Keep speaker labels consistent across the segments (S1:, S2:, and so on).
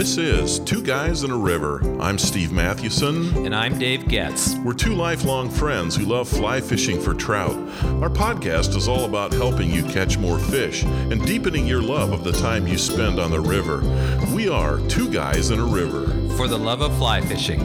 S1: This is Two Guys and a River. I'm Steve Mathewson.
S2: And I'm Dave Getz.
S1: We're two lifelong friends who love fly fishing for trout. Our podcast is all about helping you catch more fish and deepening your love of the time you spend on the river. We are Two Guys and a River.
S2: For the love of fly fishing.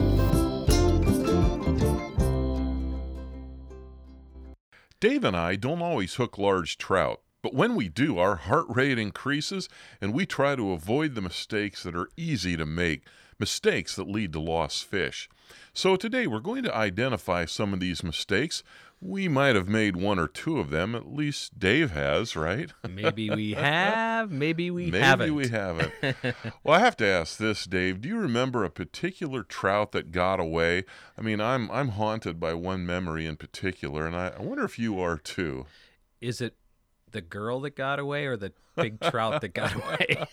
S1: Dave and I don't always hook large trout. But when we do, our heart rate increases and we try to avoid the mistakes that are easy to make, mistakes that lead to lost fish. So today we're going to identify some of these mistakes. We might have made one or two of them, at least Dave has, right?
S2: Maybe we have, maybe we
S1: maybe
S2: haven't.
S1: Maybe we haven't. well, I have to ask this, Dave. Do you remember a particular trout that got away? I mean, I'm I'm haunted by one memory in particular, and I, I wonder if you are too.
S2: Is it the girl that got away or the big trout that got away?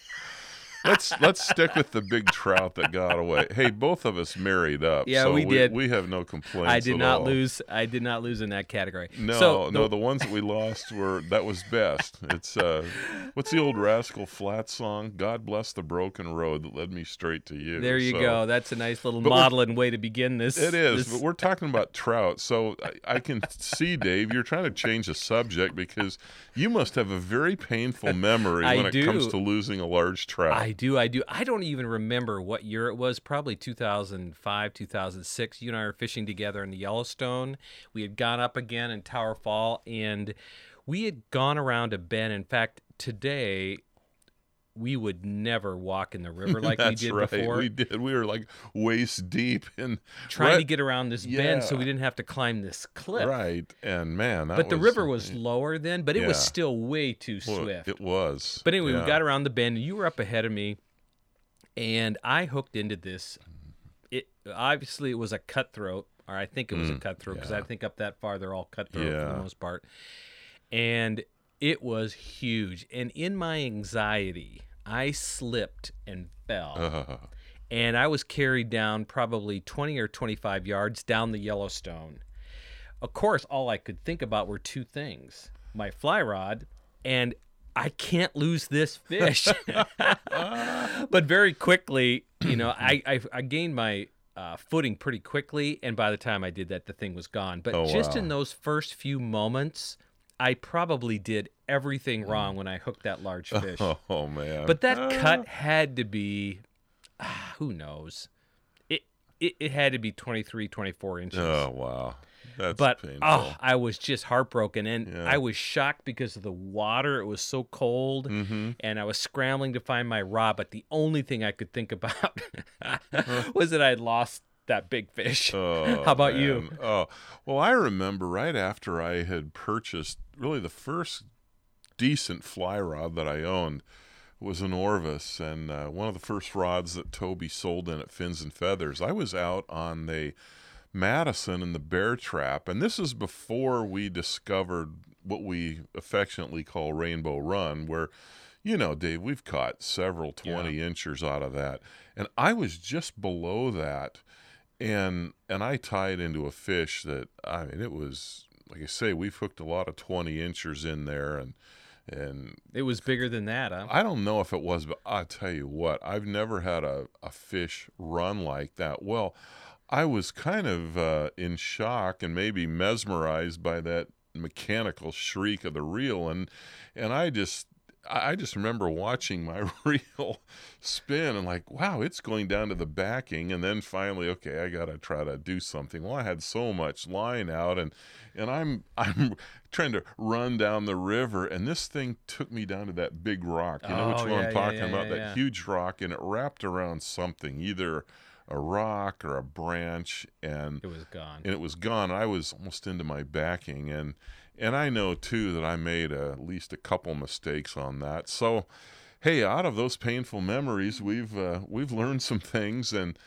S1: let's let's stick with the big trout that got away. Hey, both of us married up.
S2: Yeah,
S1: so
S2: we did.
S1: We have no complaints.
S2: I did not
S1: all.
S2: lose. I did not lose in that category.
S1: No,
S2: so,
S1: no, the ones that we lost were that was best. It's uh, what's the old Rascal Flat song? God bless the broken road that led me straight to you.
S2: There you
S1: So-
S2: go. That's a nice little modeling way to begin this.
S1: It is,
S2: this-
S1: but we're talking about trout. So I, I can see, Dave, you're trying to change the subject because you must have a very painful memory when it comes to losing a large trout.
S2: I do, I do. I don't even remember what year it was. Probably 2005, 2006. You and I were fishing together in the Yellowstone. We had gone up again in Tower Fall, and we had gone around a bend. In fact, today we would never walk in the river like we did
S1: right.
S2: before.
S1: We did. We were like waist deep in
S2: Trying
S1: right-
S2: to get around this bend so we didn't have to climb this cliff.
S1: right. And man, that
S2: But the
S1: was,
S2: river was lower then, but it was still way too
S1: well,
S2: swift.
S1: It was.
S2: But anyway,
S1: yeah.
S2: we got around the bend, and you were up ahead of me, and I hooked into this. It obviously it was a cutthroat, or I think it was a cutthroat because I
S1: Mm,
S2: think up that far they're all cutthroat for the most part, and it was huge. And in my anxiety, I slipped and fell,
S1: Uh,
S2: and I was carried down probably twenty or twenty-five yards down the Yellowstone. Of course, all I could think about were two things: my fly rod and I can't lose this fish. but very quickly, you know, I I, I gained my uh, footing pretty quickly, and by the time I did that, the thing was gone. But
S1: Oh,
S2: just
S1: wow.
S2: in those first few moments, I probably did everything wrong when I hooked that large fish.
S1: oh man.
S2: But that
S1: Ah.
S2: cut had to be, ah, who knows? It, it it had to be 23, 24 inches.
S1: Oh wow. That's
S2: but
S1: painful.
S2: oh, I was just heartbroken, and
S1: Yeah.
S2: I was shocked because of the water. It was so cold,
S1: Mm-hmm.
S2: and I was scrambling to find my rod. But the only thing I could think about was that I had lost that big fish.
S1: Oh,
S2: How about you?
S1: Oh, well, I remember right after I had purchased really the first decent fly rod that I owned was an Orvis, and uh, one of the first rods that Toby sold in at Fins and Feathers. I was out on the Madison in the bear trap, and this is before we discovered what we affectionately call Rainbow Run, where you know, Dave, we've caught several 20 inchers out of that. And I was just below that and and I tied into a fish that I mean it was like I say, we've hooked a lot of 20 inchers in there and and
S2: It was bigger than that, huh?
S1: I don't know if it was, but I tell you what, I've never had a, a fish run like that. Well, I was kind of uh, in shock and maybe mesmerized by that mechanical shriek of the reel, and and I just I just remember watching my reel spin and like, wow, it's going down to the backing, and then finally, okay, I gotta try to do something. Well, I had so much line out, and and I'm I'm trying to run down the river, and this thing took me down to that big rock. You know which
S2: Oh,
S1: one
S2: yeah,
S1: I'm talking
S2: yeah,
S1: about?
S2: yeah,
S1: that huge rock, and it wrapped around something, either a rock or a branch, and
S2: It was gone.
S1: and it was gone. I was almost into my backing, and and I know too that I made uh at least a couple mistakes on that. So, hey, out of those painful memories, we've uh, we've learned some things, and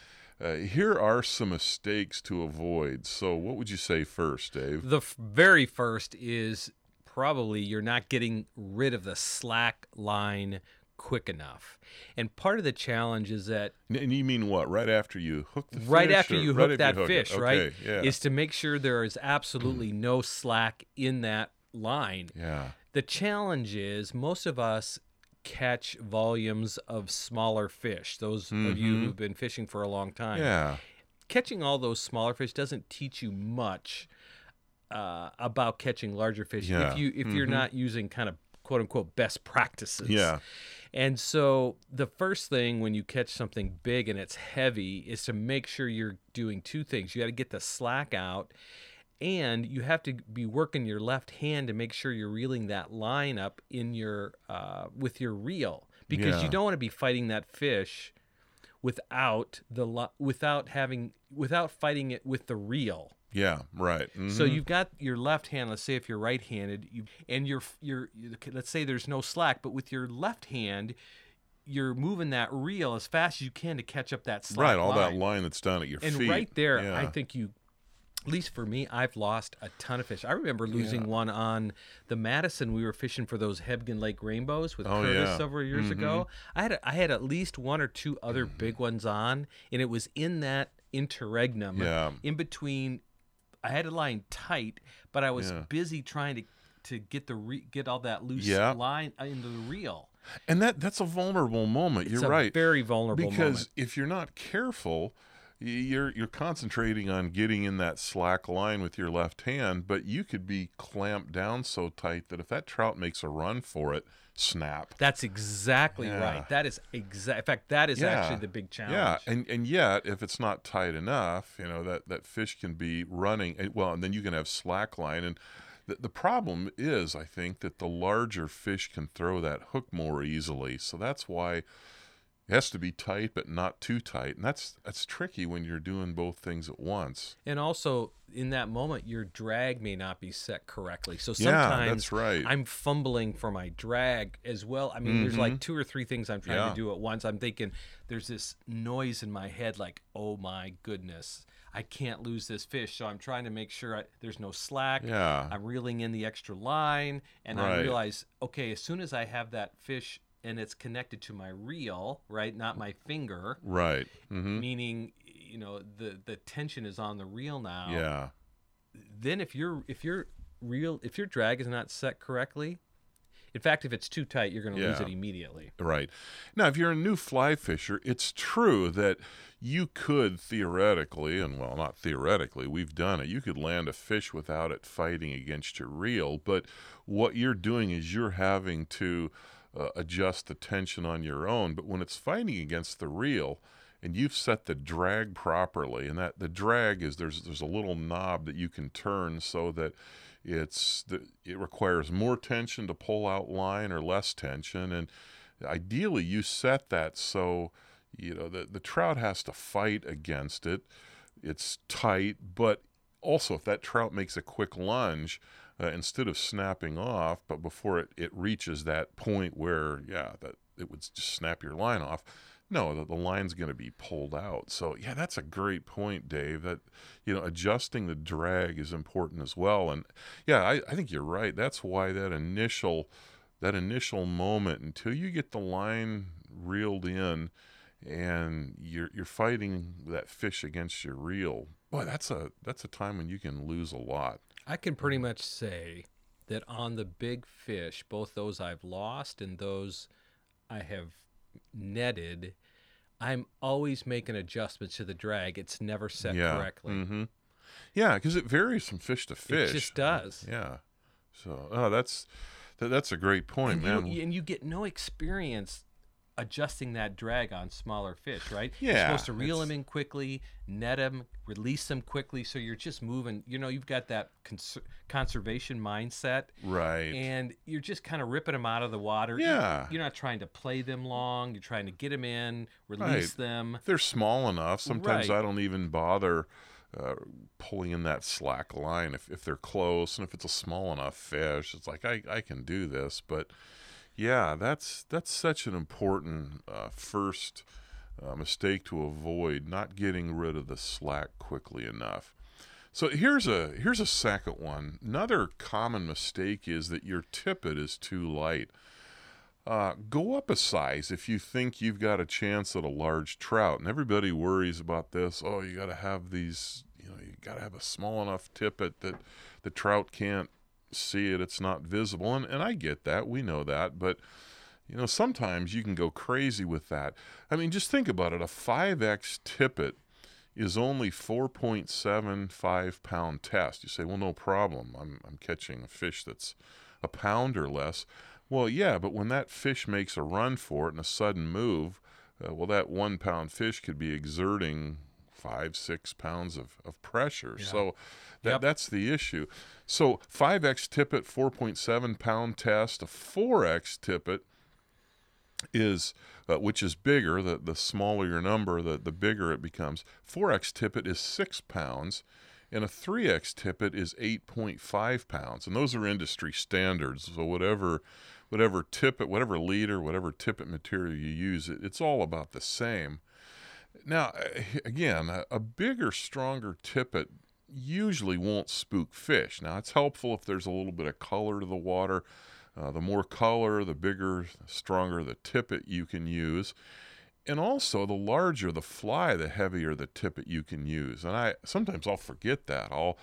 S1: uh, here are some mistakes to avoid. So, what would you say first, Dave?
S2: The f- very first is probably you're not getting rid of the slack line quick enough. And part of the challenge is that
S1: And you mean what? Right after you hook the fish
S2: right
S1: fish,
S2: after you hook that
S1: it?
S2: fish, right,
S1: Okay, Yeah.
S2: is to make sure there is absolutely no slack in that line.
S1: yeah.
S2: The challenge is most of us catch volumes of smaller fish. Those of you
S1: Mhm.
S2: who've been fishing for a long time,
S1: Yeah.
S2: catching all those smaller fish doesn't teach you much uh, about catching larger fish
S1: Yeah.
S2: if you if you're
S1: Mhm.
S2: not using kind of quote unquote best practices.
S1: Yeah.
S2: And so the first thing when you catch something big and it's heavy is to make sure you're doing two things. You got to get the slack out and you have to be working your left hand to make sure you're reeling that line up in your uh, with your reel because
S1: Yeah.
S2: you don't want to be fighting that fish without the without having without fighting it with the reel.
S1: Yeah. Right.
S2: So
S1: Mhm.
S2: you've got your left hand. Let's say if you're right-handed, you and you're you're let's say there's no slack, but with your left hand, you're moving that reel as fast as you can to catch up that slack.
S1: right. All that
S2: line.
S1: line that's down at your
S2: And
S1: feet.
S2: And right there,
S1: Yeah.
S2: I think you, at least for me, I've lost a ton of fish. I remember losing
S1: Yeah.
S2: one on the Madison. We were fishing for those Hebgen Lake rainbows with
S1: Oh,
S2: Curtis
S1: yeah.
S2: several years ago. I had a, I had at least one or two other big ones on, and it was in that interregnum
S1: Yeah.
S2: in between. I had a line tight, but I was
S1: Yeah.
S2: busy trying to to get the re- get all that loose
S1: Yeah.
S2: line uh, into the reel.
S1: And that that's a vulnerable moment.
S2: It's
S1: You're
S2: a
S1: right.
S2: very vulnerable
S1: because
S2: moment.
S1: if you're not careful you're you're concentrating on getting in that slack line with your left hand but you could be clamped down so tight that if that trout makes a run for it snap
S2: That's exactly
S1: Yeah.
S2: right. That is exact. In fact, that is
S1: Yeah.
S2: actually the big challenge.
S1: yeah and and yet if it's not tight enough you know that that fish can be running eh, well and then you can have slack line and the, the problem is i think that the larger fish can throw that hook more easily so that's why it has to be tight but not too tight and that's that's tricky when you're doing both things at once
S2: And also, in that moment, your drag may not be set correctly. So sometimes Yeah,
S1: that's right.
S2: I'm fumbling for my drag as well. I mean, there's like two or three things I'm trying
S1: Mm-hmm. Yeah.
S2: to do at once. I'm thinking there's this noise in my head, like, oh my goodness, I can't lose this fish. So I'm trying to make sure I, there's no slack.
S1: Yeah.
S2: I'm reeling in the extra line, and I realize, okay, as soon as I have that fish and it's connected to my reel, right, not my finger,
S1: right. Hmm
S2: meaning you know the the tension is on the reel now.
S1: Yeah.
S2: Then if your if your reel if your drag is not set correctly in fact if it's too tight you're going to lose it immediately.
S1: Right. Now, if you're a new fly fisher, it's true that you could theoretically, and well, not theoretically, we've done it, you could land a fish without it fighting against your reel. But what you're doing is you're having to uh, adjust the tension on your own. But when it's fighting against the reel, and you've set the drag properly, and that the drag is there's there's a little knob that you can turn so that it's the, it requires more tension to pull out line or less tension, and ideally you set that so you know the the trout has to fight against it. It's tight, but also if that trout makes a quick lunge. Uh, instead of snapping off, but before it, it reaches that point where, yeah, that it would just snap your line off, no, the, the line's going to be pulled out. So yeah, that's a great point, Dave. That you know, adjusting the drag is important as well. And yeah, I, I think you're right. That's why that initial that initial moment until you get the line reeled in and you're you're fighting that fish against your reel. Boy, that's a that's a time when you can lose a lot.
S2: I can pretty much say that on the big fish both those i've lost and those i have netted i'm always making adjustments to the drag it's never set
S1: yeah.
S2: correctly
S1: hmm Yeah, because it varies from fish to fish.
S2: it just does
S1: Yeah. So, oh, that's that, that's a great point,
S2: and
S1: man.
S2: You, and you get no experience adjusting that drag on smaller fish, right?
S1: Yeah,
S2: You're supposed to reel
S1: it's-
S2: them in quickly, net them, release them quickly. So you're just moving. You know, you've got that cons- conservation mindset,
S1: right.
S2: and you're just kind of ripping them out of the water.
S1: Yeah.
S2: You're not trying to play them long. You're trying to get them in, release
S1: Right.
S2: them.
S1: They're small enough, sometimes
S2: Right.
S1: I don't even bother uh, pulling in that slack line if, if they're close and if it's a small enough fish. It's like I, I can do this, but yeah, that's that's such an important uh, first uh, mistake to avoid, not getting rid of the slack quickly enough. So here's a here's a second one. Another common mistake is that your tippet is too light. Uh, go up a size if you think you've got a chance at a large trout. And everybody worries about this. Oh, you got to have these, you know, you got to have a small enough tippet that the trout can't see it. It's not visible. And, and I get that. We know that. But, You know, sometimes you can go crazy with that. I mean, just think about it. A 5X tippet is only 4.75 pound test. You say, well, no problem. I'm, I'm catching a fish that's a pound or less. Well, yeah, but when that fish makes a run for it in a sudden move, uh, well, that one pound fish could be exerting five, six pounds of, of pressure.
S2: Yeah.
S1: So that,
S2: Yep.
S1: that's the issue. So 5X tippet, 4.7 pound test, a 4X tippet is uh, which is bigger the the smaller your number the the bigger it becomes 4x tippet is 6 pounds and a 3x tippet is 8.5 pounds and those are industry standards so whatever whatever tippet whatever leader whatever tippet material you use it, it's all about the same now uh, again a, bigger stronger tippet usually won't spook fish now it's helpful if there's a little bit of color to the water uh, the more color, the bigger, stronger the tippet you can use. And also, the larger the fly, the heavier the tippet you can use. And I sometimes I'll forget that. I'll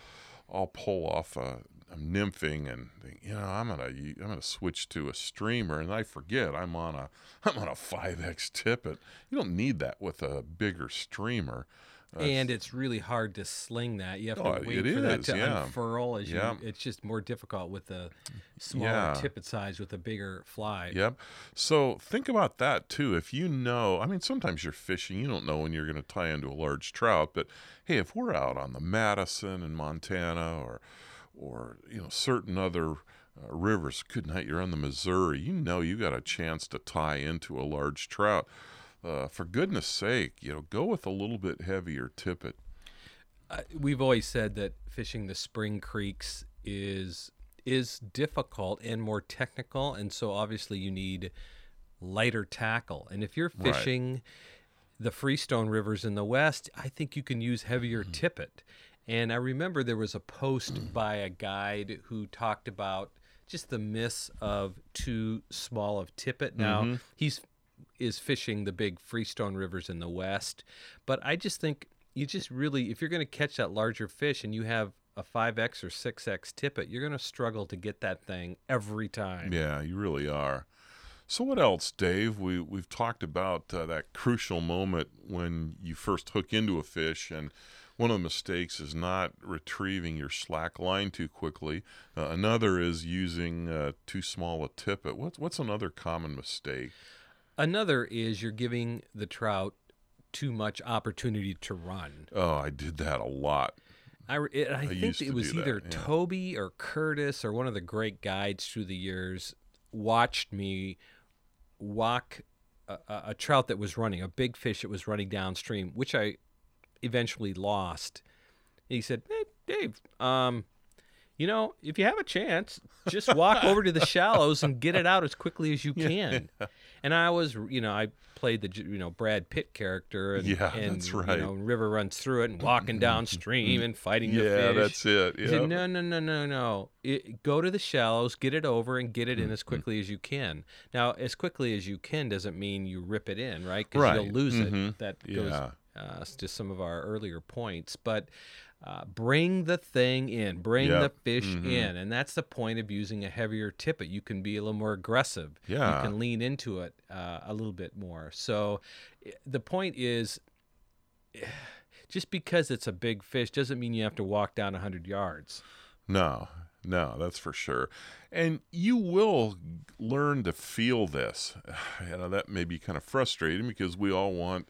S1: I'll pull off a, a nymphing and think, you know I'm gonna I'm gonna switch to a streamer, and I forget I'm on a I'm on a 5x tippet. You don't need that with a bigger streamer. Uh,
S2: and it's really hard to sling that. You have to
S1: Oh,
S2: wait
S1: it
S2: for that
S1: is,
S2: to
S1: yeah.
S2: unfurl. As
S1: Yeah.
S2: you, it's just more difficult with the smaller
S1: Yeah.
S2: tippet size with a bigger fly.
S1: Yep. So think about that too. If you know, I mean, sometimes you're fishing, you don't know when you're going to tie into a large trout, but hey, if we're out on the Madison in Montana or, or you know, certain other uh, rivers, good night, you're on the Missouri, you know, you got a chance to tie into a large trout. Uh, for goodness sake, you know, go with a little bit heavier tippet.
S2: uh, we've always said that fishing the spring creeks is is difficult and more technical and so obviously you need lighter tackle and if you're
S1: Right.
S2: fishing the freestone rivers in the west i think you can use heavier tippet and i remember there was a post by a guide who talked about just the miss of too small of tippet now he's is fishing the big freestone rivers in the west but i just think you just really if you're going to catch that larger fish and you have a 5x or 6x tippet you're going to struggle to get that thing every time
S1: Yeah, you really are. So what else, Dave? We we've talked about uh, that crucial moment when you first hook into a fish, and one of the mistakes is not retrieving your slack line too quickly. Uh, another is using uh, too small a tippet. What's what's another common mistake?
S2: another is you're giving the trout too much opportunity to run
S1: Oh, I did that a lot.
S2: I, it, I, think
S1: used
S2: it was
S1: do that,
S2: either
S1: yeah.
S2: Toby or Curtis or one of the great guides through the years watched me walk a, a, a trout that was running, a big fish that was running downstream, which I eventually lost. he said, "Hey, Dave, um, you know, if you have a chance, just walk over to the shallows and get it out as quickly as you can." And I was, you know, I played the, you know, Brad Pitt character, and,
S1: Yeah,
S2: and
S1: that's right.
S2: you know, River runs through it and walking downstream and fighting the fish.
S1: Yeah, that's it.
S2: He
S1: Yeah.
S2: said, no, no, no, no, no. It, go to the shallows, get it over, and get it in
S1: Mm-hmm.
S2: as quickly as you can. Now, as quickly as you can doesn't mean you rip it in, right? Because
S1: Right.
S2: you'll lose
S1: Mhm.
S2: it. That goes
S1: Yeah.
S2: Uh, to some of our earlier points. But uh, bring the thing in, bring the
S1: Yep.
S2: fish
S1: Mhm.
S2: in. And that's the point of using a heavier tippet. You can be a little more aggressive.
S1: Yeah.
S2: You can lean into it uh, a little bit more. So the point is just because it's a big fish doesn't mean you have to walk down 100 yards.
S1: No, no, that's for sure. And you will learn to feel this. You know, that may be kind of frustrating because we all want,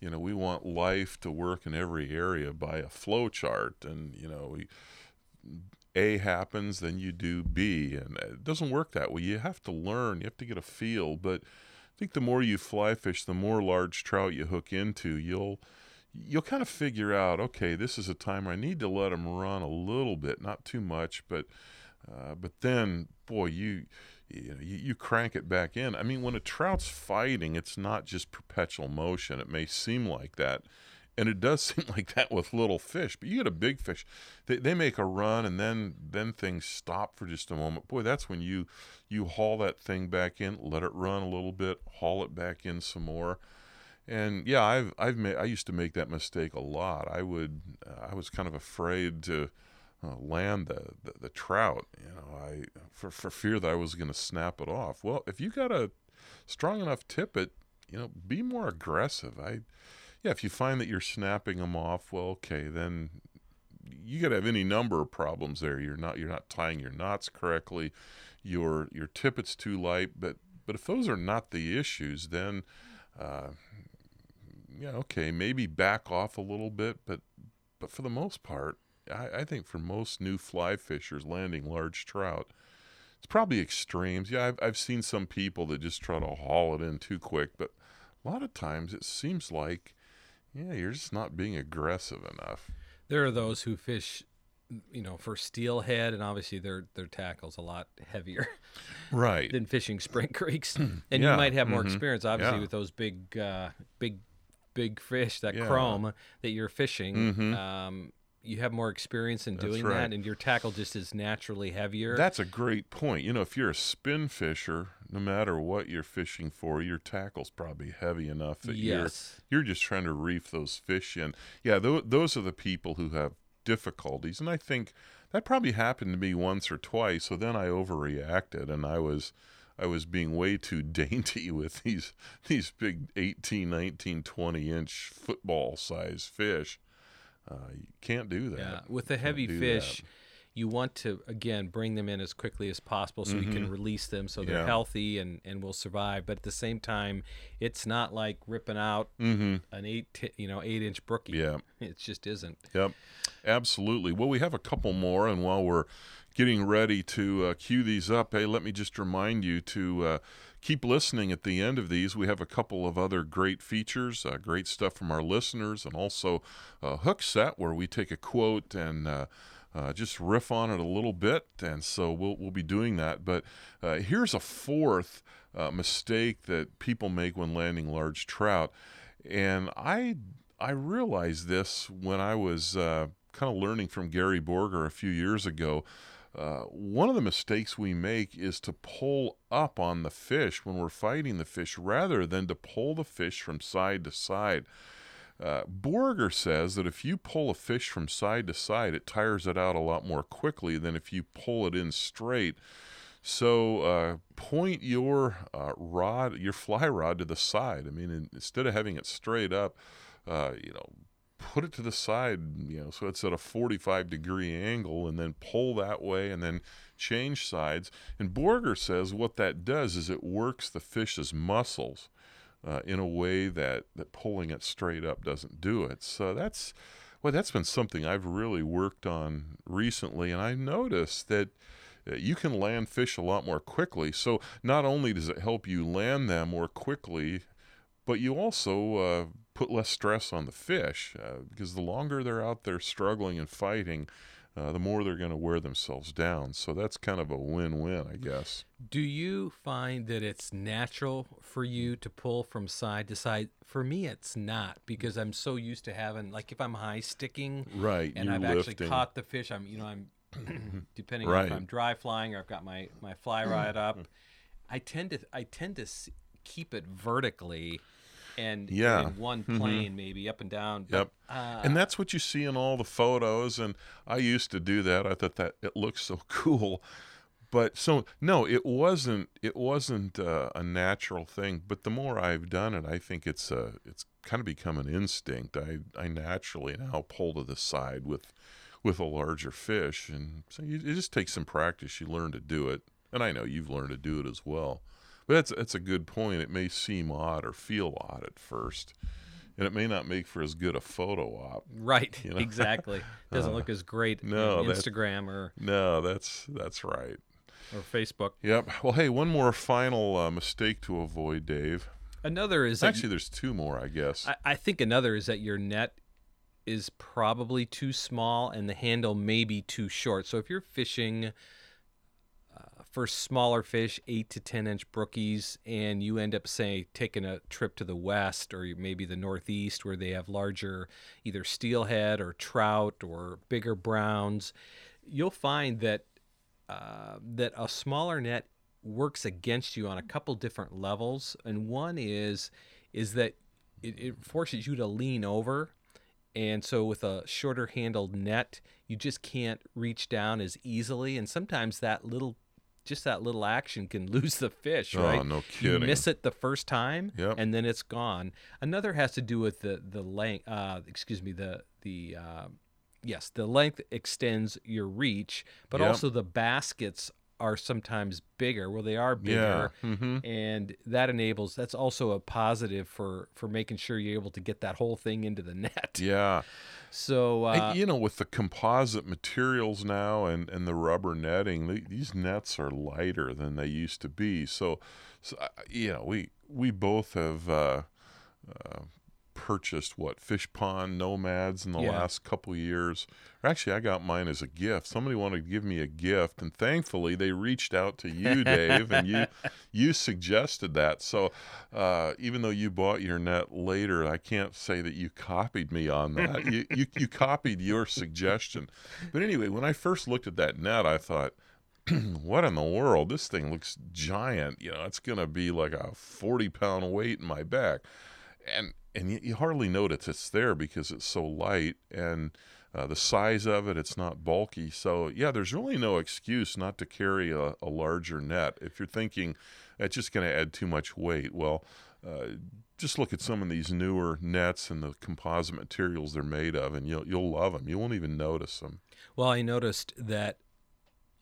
S1: you know, we want life to work in every area by a flow chart. And, you know, we, A happens, then you do B. And it doesn't work that way. You have to learn, you have to get a feel. But I think the more you fly fish, the more large trout you hook into, you'll you'll kind of figure out, okay, this is a time I need to let them run a little bit, not too much, but uh, but then, boy, you you, know, you you crank it back in. I mean, when a trout's fighting, it's not just perpetual motion. It may seem like that, and it does seem like that with little fish. But you get a big fish, they, they make a run, and then then things stop for just a moment. Boy, that's when you you haul that thing back in, let it run a little bit, haul it back in some more. And yeah, I've I've made I used to make that mistake a lot. I would uh, I was kind of afraid to uh, land the, the the trout. You know, I for for fear that I was going to snap it off. Well, if you got a strong enough tippet, you know, be more aggressive. I, yeah, if you find that you're snapping them off, well, okay, then you got to have any number of problems there. You're not you're not tying your knots correctly. Your your tippet's too light, but but if those are not the issues, then uh, yeah, okay, maybe back off a little bit, but but for the most part, I, I think for most new fly fishers landing large trout, it's probably extremes. Yeah, I've I've seen some people that just try to haul it in too quick, but a lot of times it seems like yeah, you're just not being aggressive enough.
S2: There are those who fish, you know, for steelhead, and obviously their their tackle's a lot heavier
S1: Right.
S2: than fishing spring creeks, and
S1: Yeah,
S2: you might have more
S1: mhm,
S2: experience, obviously,
S1: yeah.
S2: with those big, uh, big, big fish, that
S1: Yeah.
S2: chrome that you're fishing.
S1: Mhm.
S2: Um, you have more experience in doing
S1: right.
S2: that, and your tackle just is naturally heavier.
S1: That's a great point. You know, if you're a spin fisher, no matter what you're fishing for, your tackle's probably heavy enough that
S2: yes.
S1: you're you're just trying to reef those fish in. Yeah, th- those are the people who have difficulties, and I think that probably happened to me once or twice. So then I overreacted, and I was I was being way too dainty with these these big 18, 19, 20 inch football size fish. Uh, you can't do that.
S2: Yeah, with the heavy fish,
S1: that.
S2: you want to again bring them in as quickly as possible so you can release them so they're
S1: Mm-hmm. Yeah.
S2: healthy and and will survive. But at the same time, it's not like ripping out
S1: Mhm.
S2: an eight ti- you know eight inch brookie.
S1: Yeah.
S2: it just isn't.
S1: Yep, absolutely. Well, we have a couple more, and while we're getting ready to uh, cue these up, hey, let me just remind you to uh, keep listening at the end of these. We have a couple of other great features, uh, great stuff from our listeners, and also a hook set where we take a quote and uh, uh, just riff on it a little bit, and so we'll we'll be doing that. But uh, here's a fourth uh, mistake that people make when landing large trout, and I I realized this when I was uh, kind of learning from Gary Borger a few years ago. Uh, one of the mistakes we make is to pull up on the fish when we're fighting the fish rather than to pull the fish from side to side. Uh, Borger says that if you pull a fish from side to side, it tires it out a lot more quickly than if you pull it in straight. So uh, point your uh, rod, your fly rod, to the side. I mean, instead of having it straight up, uh, you know, put it to the side. You know, so it's at a 45 degree angle, and then pull that way, and then change sides. And Borger says what that does is it works the fish's muscles uh, in a way that, that pulling it straight up doesn't do it. So that's well, that's been something I've really worked on recently, and I noticed that you can land fish a lot more quickly. So not only does it help you land them more quickly, but you also uh, put less stress on the fish uh, because the longer they're out there struggling and fighting, uh, the more they're going to wear themselves down. So that's kind of a win-win, I guess.
S2: Do you find that it's natural for you to pull from side to side? For me, it's not because I'm so used to having like if I'm high sticking,
S1: Right,
S2: and I've
S1: lifting.
S2: actually caught the fish. I'm you know I'm depending on if I'm dry flying or I've got my my fly rod up. I tend to I tend to keep it vertically, and
S1: Yeah.
S2: in one plane maybe up and down.
S1: Yep.
S2: But, uh,
S1: and that's what you see in all the photos and i used to do that. I thought that it looked so cool. But so no it wasn't it wasn't uh, a natural thing. But the more i've done it i think it's uh it's kind of become an instinct. I i naturally now pull to the side with with a larger fish. And so you, it just takes some practice. You learn to do it. And i know you've learned to do it as well but that's that's a good point it may seem odd or feel odd at first and it may not make for as good a photo op
S2: right,
S1: you know?
S2: exactly. Doesn't look as great
S1: no,
S2: on Instagram or
S1: No, that's that's right.
S2: or Facebook.
S1: Yep. Well, hey, one more final uh, mistake to avoid, Dave.
S2: Another is that
S1: Actually, there's two more, I guess.
S2: I, I think another is that your net is probably too small and the handle may be too short. So if you're fishing uh, for smaller fish, eight to ten inch brookies, and you end up say taking a trip to the west or maybe the northeast where they have larger either steelhead or trout or bigger browns, you'll find that uh, that a smaller net works against you on a couple different levels, and one is is that it, it forces you to lean over, and so with a shorter handled net, you just can't reach down as easily, and sometimes that little just that little action can lose the fish,
S1: Oh,
S2: right?
S1: no
S2: You
S1: kidding.
S2: miss it the first time,
S1: Yep.
S2: and then it's gone. Another has to do with the the length. Uh, excuse me, the the uh, yes, the length extends your reach, but
S1: Yep.
S2: also the baskets are sometimes bigger. Well, they are
S1: Yeah.
S2: bigger,
S1: hmm
S2: and that enables. That's also a positive for for making sure you're able to get that whole thing into the net.
S1: Yeah.
S2: So
S1: And,
S2: uh,
S1: you know, with the composite materials now and, and the rubber netting, the, these nets are lighter than they used to be. So, so uh, you know, we we both have uh, uh, purchased what Fishpond nomads in the
S2: Yeah.
S1: last couple years. Or actually, I got mine as a gift. Somebody wanted to give me a gift, and thankfully, they reached out to you, Dave, and you you suggested that. So, uh, even though you bought your net later, I can't say that you copied me on that. you, you you copied your suggestion. But anyway, when I first looked at that net, I thought, what in the world? This thing looks giant. You know, it's going to be like a 40 pound weight in my back. And and you, you hardly notice it's there because it's so light and uh, the size of it, it's not bulky. So, yeah, there's really no excuse not to carry a, a larger net. If you're thinking it's just going to add too much weight, well, uh, just look at some of these newer nets and the composite materials they're made of, and you'll you'll love them. You won't even notice them.
S2: Well, I noticed that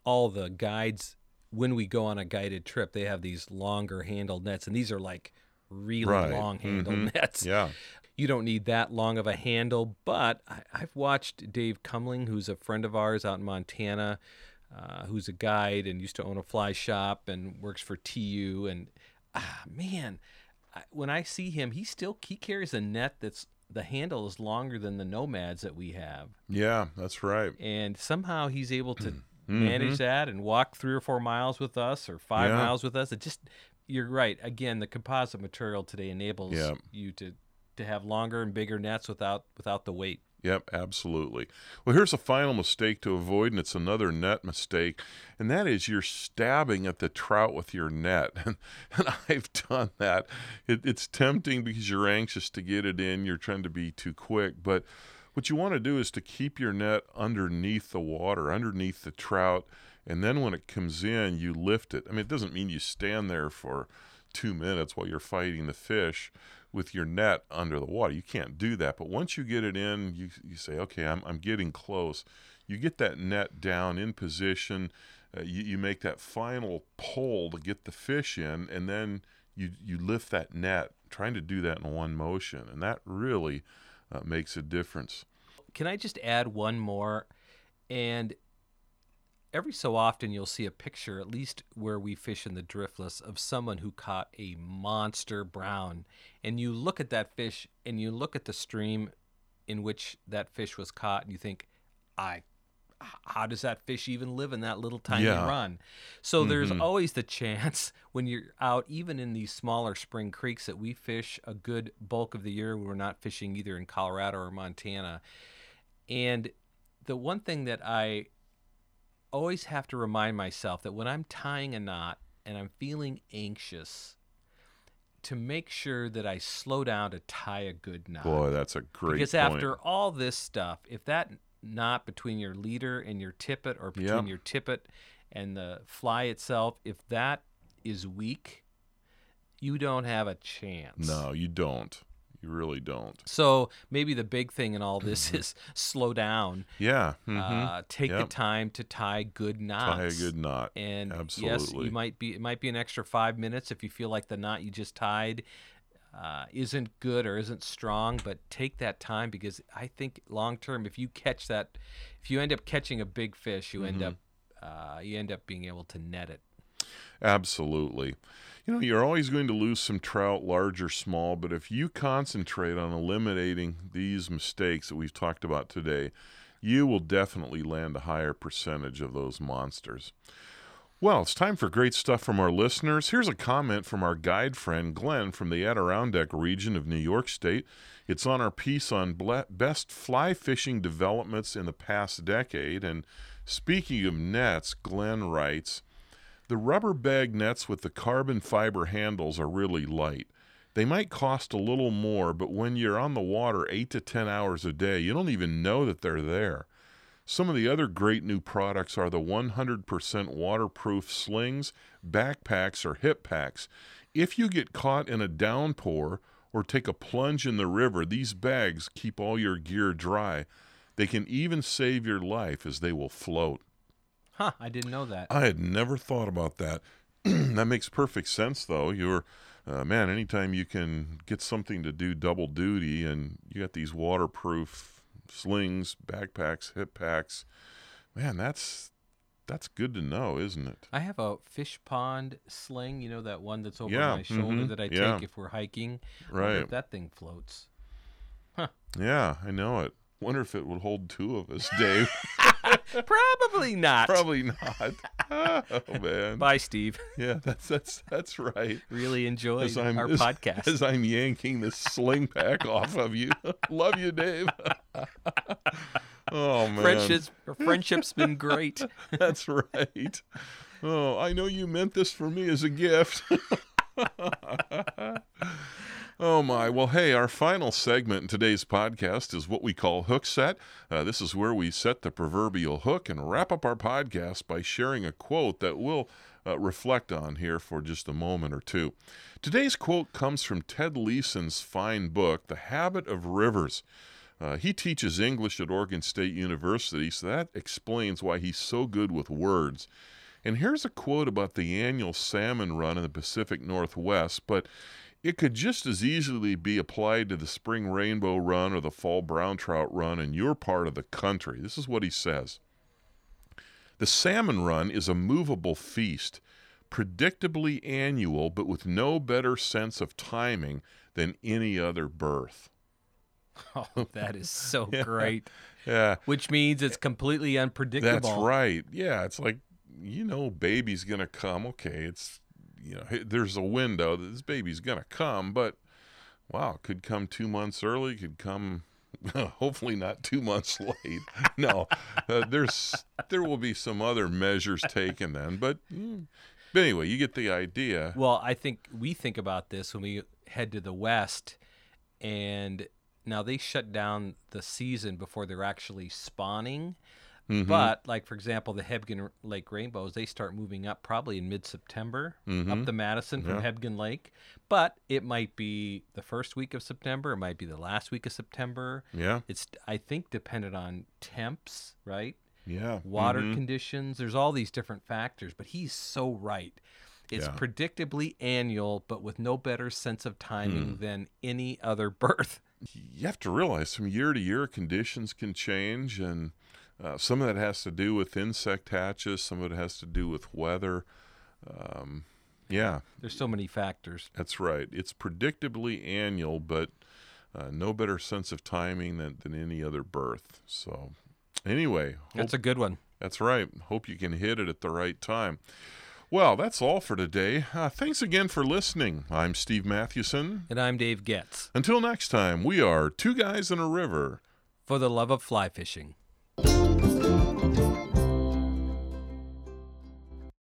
S2: all the guides, when we go on a guided trip, they have these longer handled nets, and these are like really
S1: Right.
S2: long handled
S1: Mhm.
S2: nets.
S1: Yeah.
S2: You don't need that long of a handle, but I, I've watched Dave Kumlien, who's a friend of ours out in Montana, uh, who's a guide and used to own a fly shop and works for TU. And ah, man, I, when I see him, he still he carries a net that's the handle is longer than the nomads that we have
S1: Yeah, that's right.
S2: and somehow he's able to
S1: Mm-hmm.
S2: manage that and walk three or four miles with us or five
S1: Yeah.
S2: miles with us. It just you're right. Again, the composite material today enables
S1: Yeah.
S2: you to to have longer and bigger nets without without the weight.
S1: Yep, absolutely. Well, here's a final mistake to avoid, and it's another net mistake, and that is you're stabbing at the trout with your net. And, and I've done that. It, it's tempting because you're anxious to get it in, you're trying to be too quick. But what you want to do is to keep your net underneath the water, underneath the trout, and then when it comes in, you lift it. I mean, it doesn't mean you stand there for two minutes while you're fighting the fish with your net under the water. You can't do that. But once you get it in, you, you say, okay, I'm, I'm getting close. You get that net down in position. Uh, you, you make that final pull to get the fish in, and then you, you lift that net, trying to do that in one motion. And that really uh, makes a difference.
S2: Can I just add one more? And every so often you'll see a picture, at least where we fish in the driftless, of someone who caught a monster brown. And you look at that fish and you look at the stream in which that fish was caught, and you think, I. How does that fish even live in that little tiny
S1: Yeah.
S2: run? So there's
S1: Mhm.
S2: always the chance when you're out, even in these smaller spring creeks that we fish a good bulk of the year. We're not fishing either in Colorado or Montana. And the one thing that I always have to remind myself that when I'm tying a knot and I'm feeling anxious, to make sure that I slow down to tie a good knot.
S1: Boy, that's a great
S2: because
S1: point.
S2: after all this stuff, if that knot between your leader and your tippet, or between
S1: Yep.
S2: your tippet and the fly itself, if that is weak, you don't have a chance.
S1: no, you don't. You really don't.
S2: So maybe the big thing in all this
S1: Mm-hmm.
S2: is slow down.
S1: Yeah. mhm.
S2: Uh, take the time to tie good knots.
S1: Tie a good knot.
S2: And yes,
S1: Absolutely.
S2: you might be. It might be an extra five minutes if you feel like the knot you just tied uh, isn't good or isn't strong. But take that time because I think long term, if you catch that, if you end up catching a big fish, you
S1: Mm-hmm.
S2: end up uh, you end up being able to net it.
S1: Absolutely. You know, you're always going to lose some trout, large or small, but if you concentrate on eliminating these mistakes that we've talked about today, you will definitely land a higher percentage of those monsters. Well, it's time for great stuff from our listeners. Here's a comment from our guide friend Glenn from the Adirondack region of New York State. It's on our piece on best fly fishing developments in the past decade. And speaking of nets, Glenn writes, the rubber bag nets with the carbon fiber handles are really light. They might cost a little more, but when you're on the water 8 to 10 hours a day, you don't even know that they're there. Some of the other great new products are the 100% waterproof slings, backpacks, or hip packs. If you get caught in a downpour or take a plunge in the river, these bags keep all your gear dry. They can even save your life as they will float.
S2: Huh, I didn't know that.
S1: I had never thought about that. that makes perfect sense, though. You're, uh, man, anytime you can get something to do double duty and you got these waterproof slings, backpacks, hip packs, man, that's that's good to know, isn't it?
S2: I have a Fishpond sling, you know, that one that's over
S1: Yeah,
S2: my shoulder
S1: mhm,
S2: that I take
S1: yeah.
S2: if we're hiking.
S1: Right.
S2: if that thing floats. Huh.
S1: Yeah, I know it. Wonder if it would hold two of us, Dave.
S2: Probably not.
S1: Probably not. oh man.
S2: Bye, Steve.
S1: Yeah, that's that's that's right.
S2: Really enjoyed
S1: I'm
S2: our
S1: as,
S2: podcast.
S1: as I'm yanking this sling pack off of you. Love you, Dave. oh man.
S2: Friendship's, friendship's been great.
S1: That's right. Oh, I know you meant this for me as a gift. Oh my. Well, hey, our final segment in today's podcast is what we call Hook Set. Uh, this is where we set the proverbial hook and wrap up our podcast by sharing a quote that we'll uh, reflect on here for just a moment or two. Today's quote comes from Ted Leeson's fine book, The Habit of Rivers. Uh, he teaches English at Oregon State University, so that explains why he's so good with words. And here's a quote about the annual salmon run in the Pacific Northwest, but it could just as easily be applied to the spring rainbow run or the fall brown trout run in your part of the country. This is what he says The salmon run is a movable feast, predictably annual, but with no better sense of timing than any other birth.
S2: Oh, that is so great.
S1: Yeah.
S2: Which means it's completely unpredictable.
S1: That's right. Yeah, it's like you know, baby's gonna come. Okay, it's you know, there's a window that this baby's gonna come, but wow, could come two months early, could come. Hopefully not two months late. No, uh, there's there will be some other measures taken then, but, mm, but anyway, you get the idea.
S2: Well, I think we think about this when we head to the west, and now they shut down the season before they're actually spawning.
S1: Mhm.
S2: But, like for example, the Hebgen Lake rainbows, they start moving up probably in mid-September
S1: Mhm.
S2: up the Madison from
S1: Yeah.
S2: Hebgen Lake. But it might be the first week of September. It might be the last week of September.
S1: yeah,
S2: It's I think dependent on temps, right?
S1: yeah,
S2: water
S1: mhm.
S2: conditions. There's all these different factors, but he's so right. It's
S1: Yeah.
S2: predictably annual, but with no better sense of timing than any other birth.
S1: you have to realize from year to year conditions can change and uh, some of that has to do with insect hatches some of it has to do with weather. Um, yeah.
S2: There's so many factors.
S1: that's right. It's predictably annual but uh, no better sense of timing than, than any other birth. So anyway hope,
S2: That's a good one.
S1: that's right. Hope you can hit it at the right time. Well that's all for today. Uh, thanks again for listening. I'm steve mathewson.
S2: And I'm Dave Getz.
S1: Until next time we are two guys in a river
S2: for the love of fly fishing.